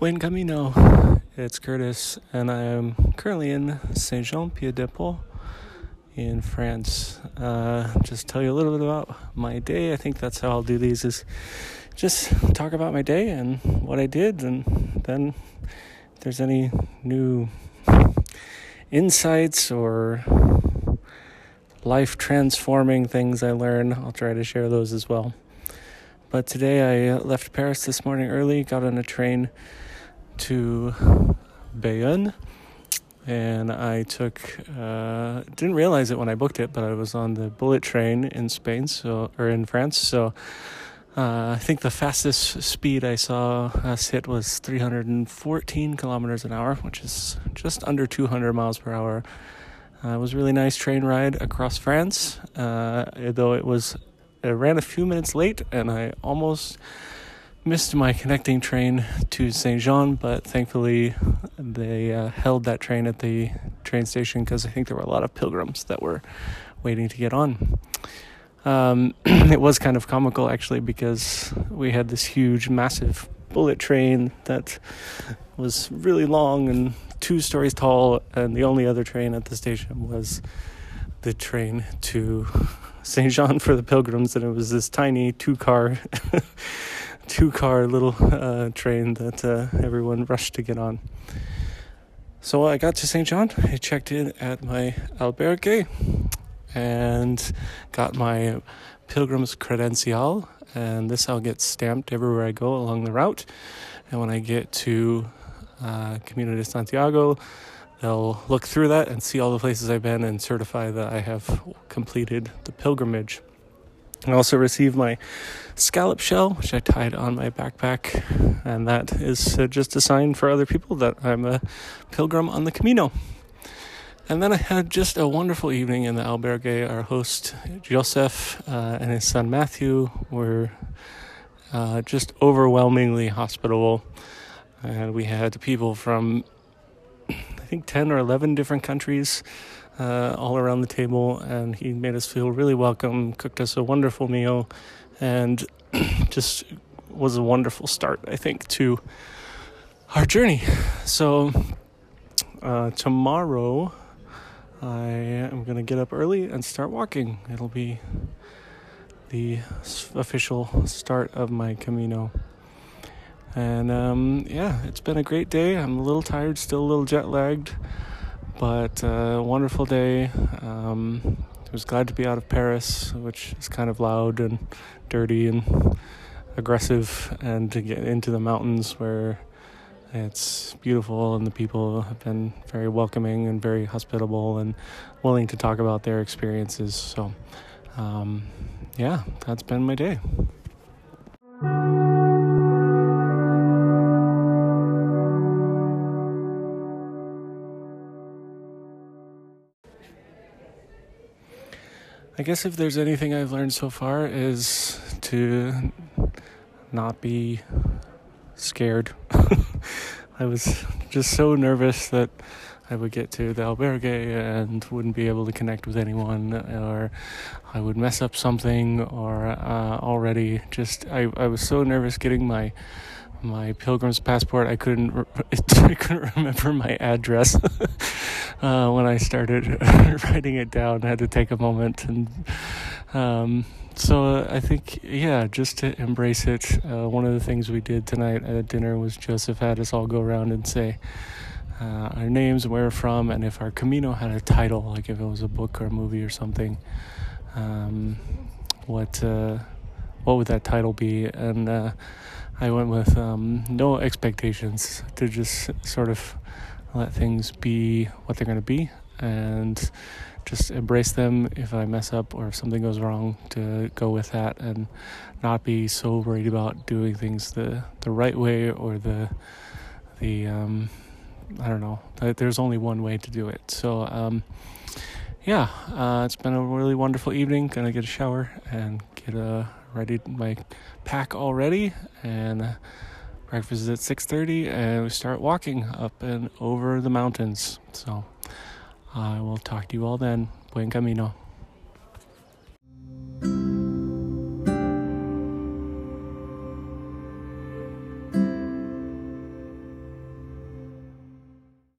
Buen Camino. It's Curtis, and I am currently in Saint Jean Pied de Port in France. Uh, just tell you a little bit about my day. I think that's how I'll do these is just talk about my day and what I did, and then if there's any new insights or life transforming things I learn, I'll try to share those as well. But today I left Paris this morning early, got on a train to Bayonne, and I took uh, didn't realize it when I booked it, but I was on the bullet train in Spain, so or in France, so. Uh, I think the fastest speed I saw us hit was 314 kilometers an hour, which is just under 200 miles per hour. Uh, it was a really nice train ride across France, uh, though it was it ran a few minutes late, and I almost missed my connecting train to Saint Jean, but thankfully they uh, held that train at the train station because I think there were a lot of pilgrims that were waiting to get on. Um, it was kind of comical actually because we had this huge, massive bullet train that was really long and two stories tall, and the only other train at the station was the train to Saint Jean for the pilgrims, and it was this tiny two car two car little uh, train that uh, everyone rushed to get on. So I got to St. John. I checked in at my albergue and got my pilgrim's credential. And this I'll get stamped everywhere I go along the route. And when I get to uh, de Santiago, they'll look through that and see all the places I've been and certify that I have completed the pilgrimage. I also received my scallop shell, which I tied on my backpack, and that is uh, just a sign for other people that I'm a pilgrim on the Camino. And then I had just a wonderful evening in the albergue. Our host, Joseph, uh, and his son Matthew were uh, just overwhelmingly hospitable. And we had people from, I think, 10 or 11 different countries uh, all around the table, and he made us feel really welcome, cooked us a wonderful meal, and just was a wonderful start, I think, to our journey. So, uh, tomorrow I am going to get up early and start walking. It'll be the official start of my Camino. And um, yeah, it's been a great day. I'm a little tired, still a little jet lagged. But uh, wonderful day. Um, I was glad to be out of Paris, which is kind of loud and dirty and aggressive, and to get into the mountains where it's beautiful and the people have been very welcoming and very hospitable and willing to talk about their experiences. So, um, yeah, that's been my day. I guess if there's anything I've learned so far is to not be scared. I was just so nervous that I would get to the albergue and wouldn't be able to connect with anyone, or I would mess up something, or uh, already just I, I was so nervous getting my my pilgrim's passport. I couldn't re- I couldn't remember my address uh, when I started writing it down. I had to take a moment, and um, so I think yeah, just to embrace it. Uh, one of the things we did tonight at dinner was Joseph had us all go around and say. Uh, our names, where we're from, and if our Camino had a title, like if it was a book or a movie or something, um, what uh, what would that title be? And uh, I went with um, no expectations to just sort of let things be what they're going to be and just embrace them. If I mess up or if something goes wrong to go with that and not be so worried about doing things the the right way or the the um, I don't know there's only one way to do it. So um, yeah uh, it's been a really wonderful evening. Gonna get a shower and get a ready my pack already, and breakfast is at 6.30 and we start walking up and over the mountains. So i will talk to you all then. Buen camino